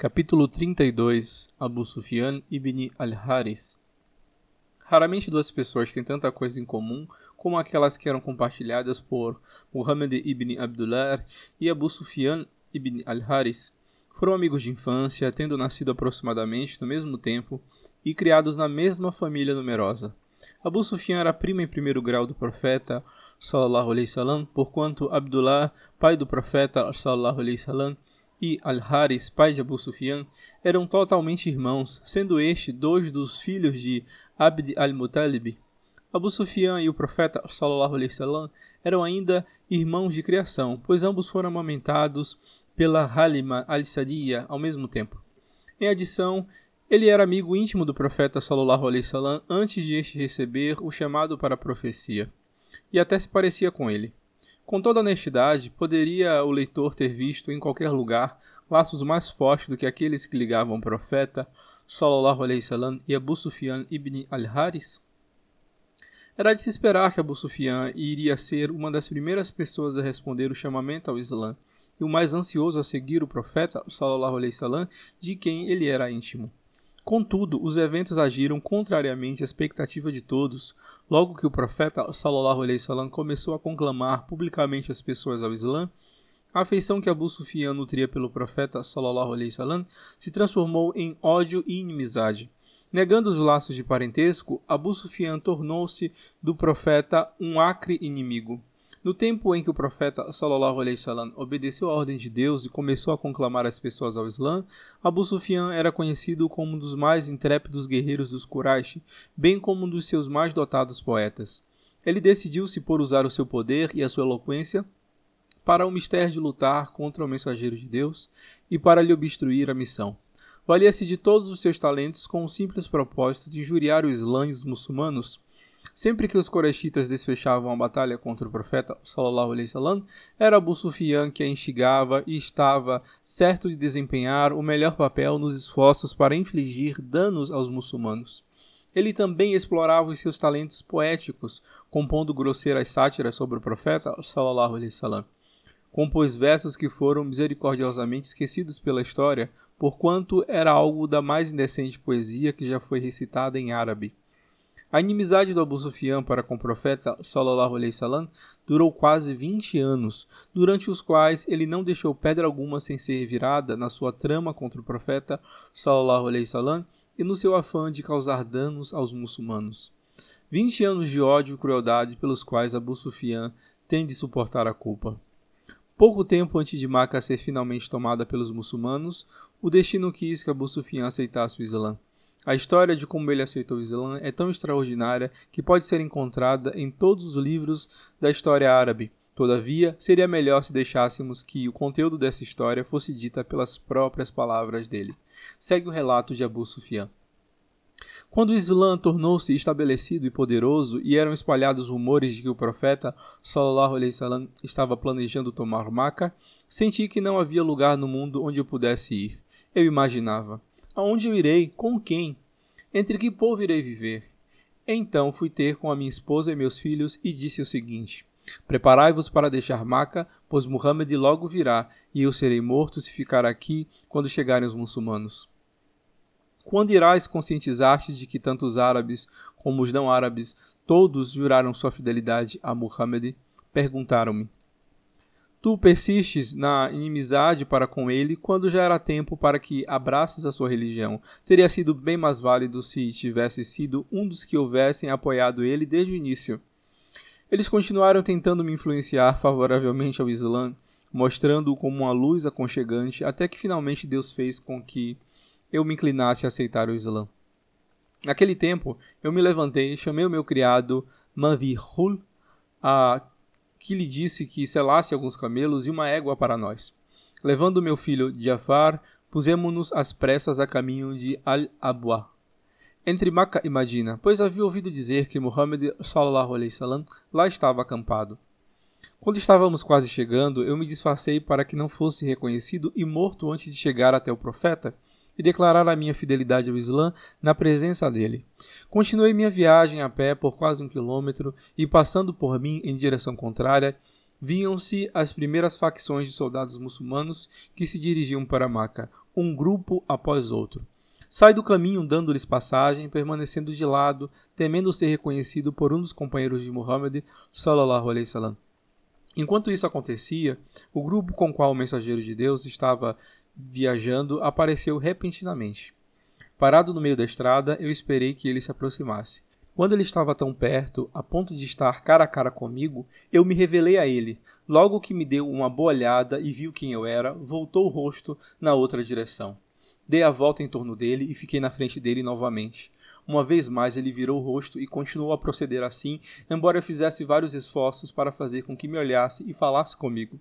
Capítulo 32 Abu Sufyan ibn al-Haris Raramente duas pessoas têm tanta coisa em comum como aquelas que eram compartilhadas por Muhammad ibn Abdullah e Abu Sufyan ibn al-Haris. Foram amigos de infância, tendo nascido aproximadamente no mesmo tempo e criados na mesma família numerosa. Abu Sufyan era primo em primeiro grau do profeta sallallahu alaihi wasallam, porquanto Abdullah, pai do profeta sallallahu alaihi wasallam, e Al-Haris, pai de Abu Sufyan, eram totalmente irmãos, sendo este dois dos filhos de Abd al-Muttalib. Abu Sufyan e o profeta sallallahu alaihi wasallam eram ainda irmãos de criação, pois ambos foram amamentados pela Halima al-Sadiya ao mesmo tempo. Em adição, ele era amigo íntimo do profeta sallallahu alaihi wasallam antes de este receber o chamado para a profecia, e até se parecia com ele. Com toda honestidade, poderia o leitor ter visto em qualquer lugar laços mais fortes do que aqueles que ligavam o profeta sallallahu alaihi wasallam e Abu Sufyan ibn al-Haris? Era de se esperar que Abu Sufyan iria ser uma das primeiras pessoas a responder o chamamento ao Islã e o mais ansioso a seguir o profeta sallallahu alaihi wasallam, de quem ele era íntimo. Contudo, os eventos agiram contrariamente à expectativa de todos, logo que o profeta sallallahu alaihi wasallam começou a conclamar publicamente as pessoas ao Islã. A afeição que Abu Sufyan nutria pelo profeta sallallahu alaihi wasallam se transformou em ódio e inimizade. Negando os laços de parentesco, Abu Sufyan tornou-se do profeta um acre inimigo. No tempo em que o profeta sallallahu alaihi wasallam obedeceu à ordem de Deus e começou a conclamar as pessoas ao Islã, Abu Sufyan era conhecido como um dos mais intrépidos guerreiros dos Quraysh, bem como um dos seus mais dotados poetas. Ele decidiu-se por usar o seu poder e a sua eloquência para o mistério de lutar contra o mensageiro de Deus e para lhe obstruir a missão. Valia-se de todos os seus talentos com o simples propósito de injuriar o Islã e os muçulmanos Sempre que os Koreshitas desfechavam a batalha contra o profeta sallallahu alaihi wasallam, era Abu Sufyan que a instigava e estava certo de desempenhar o melhor papel nos esforços para infligir danos aos muçulmanos. Ele também explorava os seus talentos poéticos, compondo grosseiras sátiras sobre o profeta sallallahu alaihi wasallam. Compôs versos que foram misericordiosamente esquecidos pela história, porquanto era algo da mais indecente poesia que já foi recitada em árabe. A inimizade do Abu Sufyan para com o profeta sallallahu alaihi wasallam durou quase 20 anos, durante os quais ele não deixou pedra alguma sem ser virada na sua trama contra o profeta sallallahu alaihi wasallam e no seu afã de causar danos aos muçulmanos. 20 anos de ódio e crueldade pelos quais Abu Sufyan tem de suportar a culpa. Pouco tempo antes de Maca ser finalmente tomada pelos muçulmanos, o destino quis que Abu Sufyan aceitasse o Islã. A história de como ele aceitou o Islã é tão extraordinária que pode ser encontrada em todos os livros da história árabe. Todavia, seria melhor se deixássemos que o conteúdo dessa história fosse dita pelas próprias palavras dele. Segue o relato de Abu Sufyan. Quando o Islã tornou-se estabelecido e poderoso e eram espalhados rumores de que o profeta sallallahu alaihi wasallam estava planejando tomar Maca, senti que não havia lugar no mundo onde eu pudesse ir. Eu imaginava: Aonde eu irei? Com quem? Entre que povo irei viver? Então fui ter com a minha esposa e meus filhos e disse o seguinte: Preparai-vos para deixar Maca, pois Muhammad logo virá, e eu serei morto se ficar aqui quando chegarem os muçulmanos. Quando irás conscientizar-te de que tanto os árabes como os não árabes todos juraram sua fidelidade a Muhammad? Perguntaram-me. Tu persistes na inimizade para com ele quando já era tempo para que abraces a sua religião. Teria sido bem mais válido se tivesse sido um dos que houvessem apoiado ele desde o início. Eles continuaram tentando me influenciar favoravelmente ao Islã, mostrando-o como uma luz aconchegante, até que finalmente Deus fez com que eu me inclinasse a aceitar o Islã. Naquele tempo, eu me levantei, chamei o meu criado Manvihul, a que lhe disse que selasse alguns camelos e uma égua para nós. Levando meu filho Jafar, pusemos-nos às pressas a caminho de Al-Abwa, entre Maca e Madina, pois havia ouvido dizer que Muhammad sallallahu alaihi lá estava acampado. Quando estávamos quase chegando, eu me disfarcei para que não fosse reconhecido e morto antes de chegar até o profeta e declarar a minha fidelidade ao Islã na presença dele. Continuei minha viagem a pé por quase um quilômetro e, passando por mim em direção contrária, viam-se as primeiras facções de soldados muçulmanos que se dirigiam para Maca. um grupo após outro. Sai do caminho dando-lhes passagem, permanecendo de lado, temendo ser reconhecido por um dos companheiros de Muhammad sallallahu alaihi wasallam. Enquanto isso acontecia, o grupo com o qual o mensageiro de Deus estava viajando apareceu repentinamente. Parado no meio da estrada, eu esperei que ele se aproximasse. Quando ele estava tão perto, a ponto de estar cara a cara comigo, eu me revelei a ele. Logo que me deu uma boa olhada e viu quem eu era, voltou o rosto na outra direção. Dei a volta em torno dele e fiquei na frente dele novamente. Uma vez mais ele virou o rosto e continuou a proceder assim, embora eu fizesse vários esforços para fazer com que me olhasse e falasse comigo.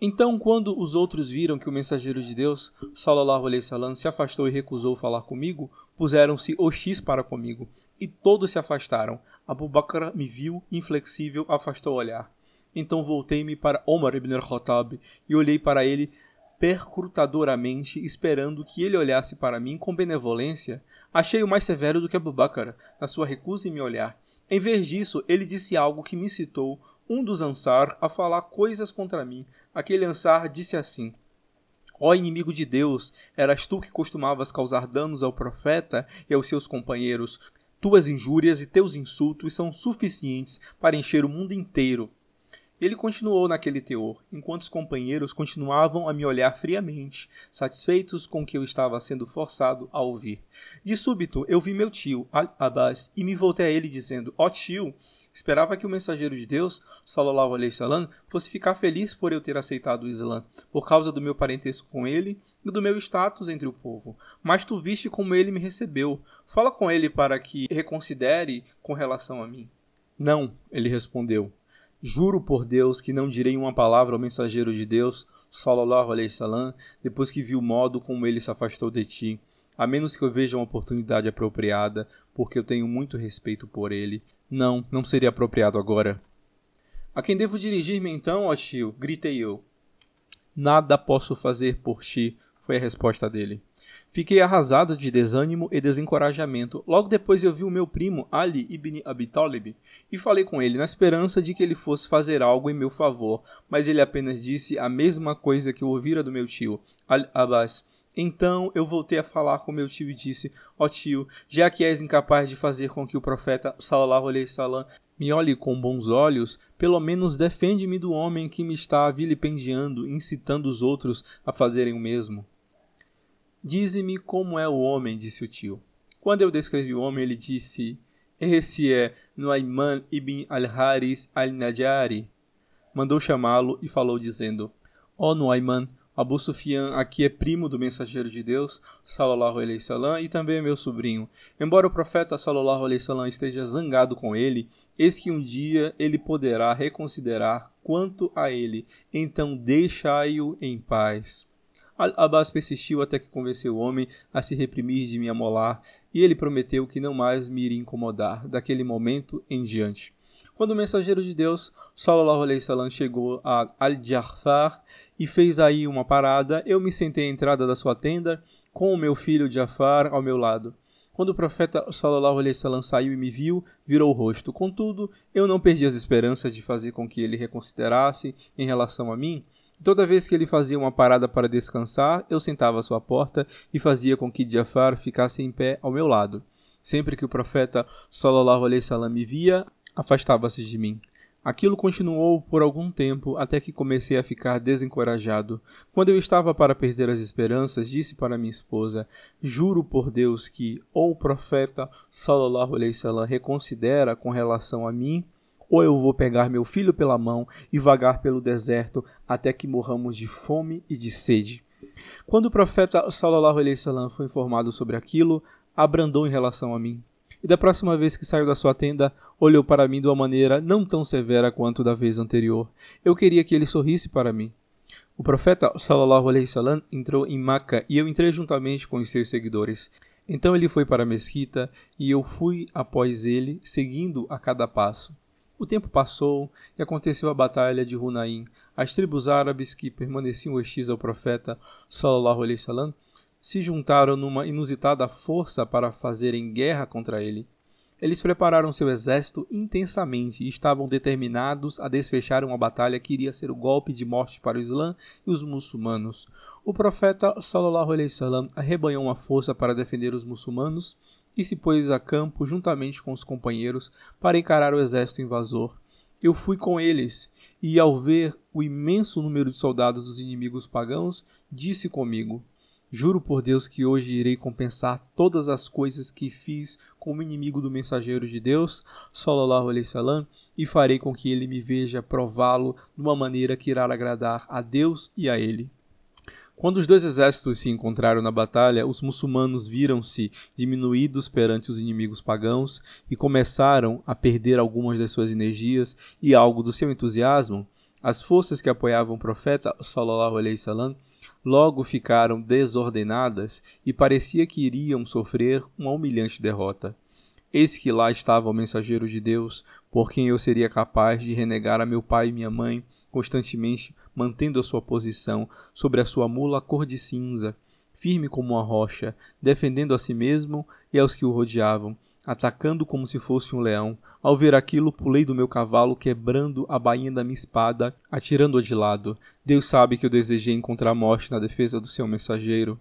Então, quando os outros viram que o mensageiro de Deus, sallallahu alaihi wasallam, se afastou e recusou falar comigo, puseram-se oxis para comigo, e todos se afastaram. Abu Bakr me viu, inflexível, afastou o olhar. Então voltei-me para Omar ibn al-Khattab e olhei para ele percrutadoramente, esperando que ele olhasse para mim com benevolência, achei-o mais severo do que Abu Bakr, na sua recusa em me olhar. Em vez disso, ele disse algo que me citou um dos Ansar a falar coisas contra mim. Aquele Ansar disse assim: Ó inimigo de Deus, eras tu que costumavas causar danos ao profeta e aos seus companheiros. Tuas injúrias e teus insultos são suficientes para encher o mundo inteiro. Ele continuou naquele teor, enquanto os companheiros continuavam a me olhar friamente, satisfeitos com o que eu estava sendo forçado a ouvir. De súbito, eu vi meu tio, Al-Abbas, e me voltei a ele dizendo: Ó oh, tio, esperava que o mensageiro de Deus, sallallahu fosse ficar feliz por eu ter aceitado o Islã, por causa do meu parentesco com ele e do meu status entre o povo. Mas tu viste como ele me recebeu. Fala com ele para que reconsidere com relação a mim. Não, ele respondeu. Juro por Deus que não direi uma palavra ao mensageiro de Deus, sallallahu depois que vi o modo como ele se afastou de ti, a menos que eu veja uma oportunidade apropriada, porque eu tenho muito respeito por ele. Não, não seria apropriado agora. A quem devo dirigir-me então, ó tio? Gritei eu. Nada posso fazer por ti, foi a resposta dele. Fiquei arrasado de desânimo e desencorajamento. Logo depois eu vi o meu primo Ali ibn Abi Talib e falei com ele na esperança de que ele fosse fazer algo em meu favor, mas ele apenas disse a mesma coisa que eu ouvira do meu tio, Al-Abbas. Então eu voltei a falar com meu tio e disse: Ó oh, tio, já que és incapaz de fazer com que o profeta sallallahu alaihi wasallam me olhe com bons olhos, pelo menos defende-me do homem que me está vilipendiando, incitando os outros a fazerem o mesmo. Dize-me como é o homem, disse o tio. Quando eu descrevi o homem, ele disse: Esse é Nuayman ibn al-Haris al-Najari. Mandou chamá-lo e falou, dizendo: Ó oh, Nuayman, Abu Sufyan aqui é primo do mensageiro de Deus, sallallahu alaihi wasallam, e também é meu sobrinho. Embora o profeta sallallahu alaihi wasallam esteja zangado com ele, eis que um dia ele poderá reconsiderar quanto a ele, então deixai-o em paz. Abbas persistiu até que convenceu o homem a se reprimir de me amolar, e ele prometeu que não mais me iria incomodar, daquele momento em diante. Quando o mensageiro de Deus, Sallallahu Alaihi Wasallam, chegou a Al-Jafar e fez aí uma parada, eu me sentei à entrada da sua tenda, com o meu filho Jafar ao meu lado. Quando o profeta Sallallahu Alaihi Wasallam saiu e me viu, virou o rosto. Contudo, eu não perdi as esperanças de fazer com que ele reconsiderasse em relação a mim, Toda vez que ele fazia uma parada para descansar, eu sentava à sua porta e fazia com que Jafar ficasse em pé ao meu lado. Sempre que o profeta sallallahu alaihi wasallam me via, afastava-se de mim. Aquilo continuou por algum tempo até que comecei a ficar desencorajado. Quando eu estava para perder as esperanças, disse para minha esposa: Juro por Deus que ou o profeta sallallahu alaihi wasallam reconsidera com relação a mim, ou eu vou pegar meu filho pela mão e vagar pelo deserto até que morramos de fome e de sede. Quando o profeta sallallahu alaihi wasallam foi informado sobre aquilo, abrandou em relação a mim. E da próxima vez que saiu da sua tenda, olhou para mim de uma maneira não tão severa quanto da vez anterior. Eu queria que ele sorrisse para mim. O profeta sallallahu alaihi wasallam entrou em Maca e eu entrei juntamente com os seus seguidores. Então ele foi para a mesquita e eu fui após ele, seguindo a cada passo. O tempo passou e aconteceu a batalha de Hunaim. As tribos árabes que permaneciam hostis ao profeta sallallahu alaihi wasallam se juntaram numa inusitada força para fazerem guerra contra ele. Eles prepararam seu exército intensamente e estavam determinados a desfechar uma batalha que iria ser o golpe de morte para o Islã e os muçulmanos. O profeta sallallahu alaihi wasallam arrebanhou uma força para defender os muçulmanos e se pôs a campo juntamente com os companheiros para encarar o exército invasor. Eu fui com eles, e ao ver o imenso número de soldados dos inimigos pagãos, disse comigo: Juro por Deus que hoje irei compensar todas as coisas que fiz com o inimigo do mensageiro de Deus, sallallahu alaihi wasallam, e farei com que ele me veja prová-lo de uma maneira que irá agradar a Deus e a ele. Quando os dois exércitos se encontraram na batalha, os muçulmanos viram-se diminuídos perante os inimigos pagãos e começaram a perder algumas das suas energias e algo do seu entusiasmo. As forças que apoiavam o profeta, sallallahu alaihi wasallam, logo ficaram desordenadas e parecia que iriam sofrer uma humilhante derrota. Eis que lá estava o mensageiro de Deus, por quem eu seria capaz de renegar a meu pai e minha mãe, constantemente mantendo a sua posição sobre a sua mula cor de cinza, firme como uma rocha, defendendo a si mesmo e aos que o rodeavam, atacando como se fosse um leão. Ao ver aquilo, pulei do meu cavalo, quebrando a bainha da minha espada, atirando-a de lado. Deus sabe que eu desejei encontrar morte na defesa do seu mensageiro.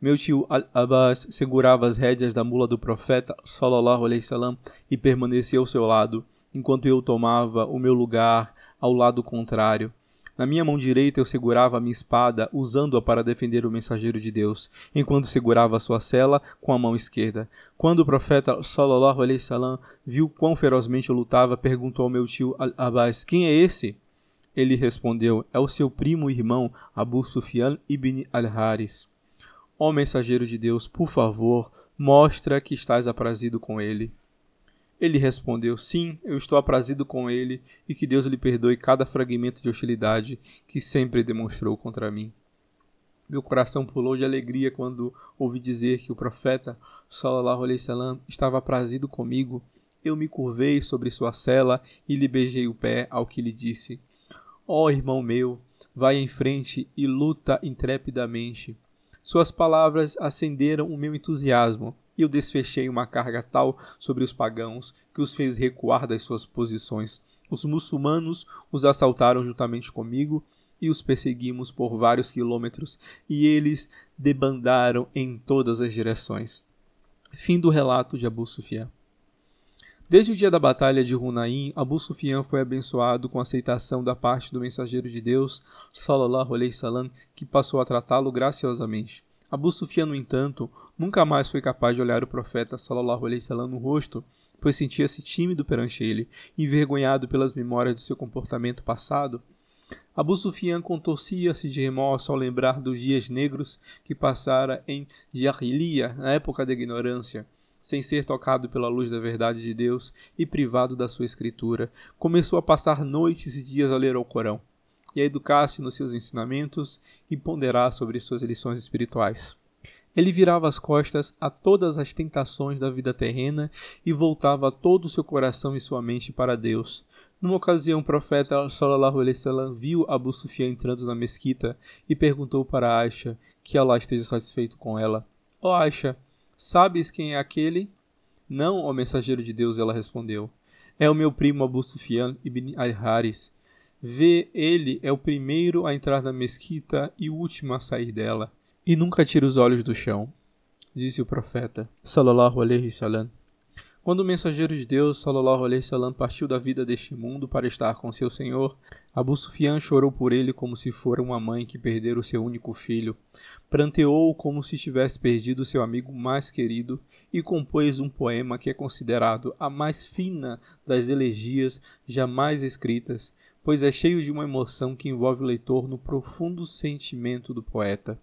Meu tio Al-Abbas segurava as rédeas da mula do profeta, sallallahu alaihi salam, e permanecia ao seu lado, enquanto eu tomava o meu lugar ao lado contrário. Na minha mão direita eu segurava a minha espada, usando-a para defender o mensageiro de Deus, enquanto segurava a sua cela com a mão esquerda. Quando o profeta sallallahu alaihi wasallam viu quão ferozmente eu lutava, perguntou ao meu tio Al-Abbas: "Quem é esse?" Ele respondeu: "É o seu primo e irmão Abu Sufyan ibn al-Haris." Ó oh, mensageiro de Deus, por favor, mostra que estás aprazido com ele. Ele respondeu: Sim, eu estou aprazido com ele e que Deus lhe perdoe cada fragmento de hostilidade que sempre demonstrou contra mim. Meu coração pulou de alegria quando ouvi dizer que o profeta sallallahu alaihi wasallam estava aprazido comigo. Eu me curvei sobre sua cela e lhe beijei o pé ao que lhe disse: Ó oh, irmão meu, vai em frente e luta intrepidamente. Suas palavras acenderam o meu entusiasmo e eu desfechei uma carga tal sobre os pagãos que os fez recuar das suas posições. Os muçulmanos os assaltaram juntamente comigo e os perseguimos por vários quilômetros, e eles debandaram em todas as direções. Fim do relato de Abu Sufyan. Desde o dia da batalha de Hunain, Abu Sufyan foi abençoado com aceitação da parte do mensageiro de Deus, sallallahu alaihi salam, que passou a tratá-lo graciosamente. Abu Sufyan, no entanto, nunca mais foi capaz de olhar o profeta sallallahu alaihi wasallam no rosto, pois sentia-se tímido perante ele, envergonhado pelas memórias do seu comportamento passado. Abu Sufyan contorcia-se de remorso ao lembrar dos dias negros que passara em Jahiliya, na época da ignorância, sem ser tocado pela luz da verdade de Deus e privado da sua escritura. Começou a passar noites e dias a ler o Corão e a educar-se nos seus ensinamentos e ponderar sobre suas lições espirituais. Ele virava as costas a todas as tentações da vida terrena e voltava todo o seu coração e sua mente para Deus. Numa ocasião, o profeta sallallahu alaihi wasallam viu Abu Sufyan entrando na mesquita e perguntou para Aisha que Allah esteja satisfeito com ela. Ó oh, Aisha, sabes quem é aquele? Não, ó mensageiro de Deus, ela respondeu. É o meu primo Abu Sufyan ibn al-Haris. Vê, ele é o primeiro a entrar na mesquita e o último a sair dela. E nunca tira os olhos do chão, disse o profeta, sallallahu alaihi wasallam. Quando o mensageiro de Deus, sallallahu alaihi wasallam, partiu da vida deste mundo para estar com seu Senhor, Abu Sufyan chorou por ele como se fora uma mãe que perdera o seu único filho. Pranteou como se tivesse perdido seu amigo mais querido e compôs um poema que é considerado a mais fina das elegias jamais escritas, pois é cheio de uma emoção que envolve o leitor no profundo sentimento do poeta.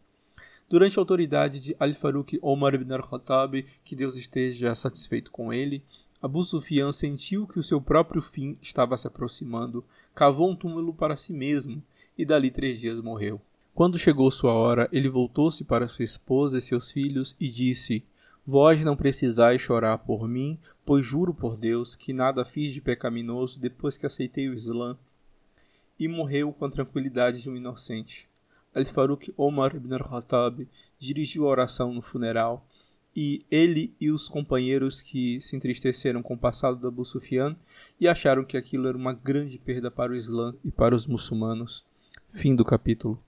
Durante a autoridade de Al-Faruq Omar ibn al-Khattab, que Deus esteja satisfeito com ele, Abu Sufyan sentiu que o seu próprio fim estava se aproximando, cavou um túmulo para si mesmo e dali três dias morreu. Quando chegou sua hora, ele voltou-se para sua esposa e seus filhos e disse: Vós não precisais chorar por mim, pois juro por Deus que nada fiz de pecaminoso depois que aceitei o Islã e morreu com a tranquilidade de um inocente. Al-Faruq Omar ibn al-Khattab dirigiu a oração no funeral e ele e os companheiros que se entristeceram com o passado do Abu Sufyan e acharam que aquilo era uma grande perda para o Islã e para os muçulmanos. Fim do capítulo.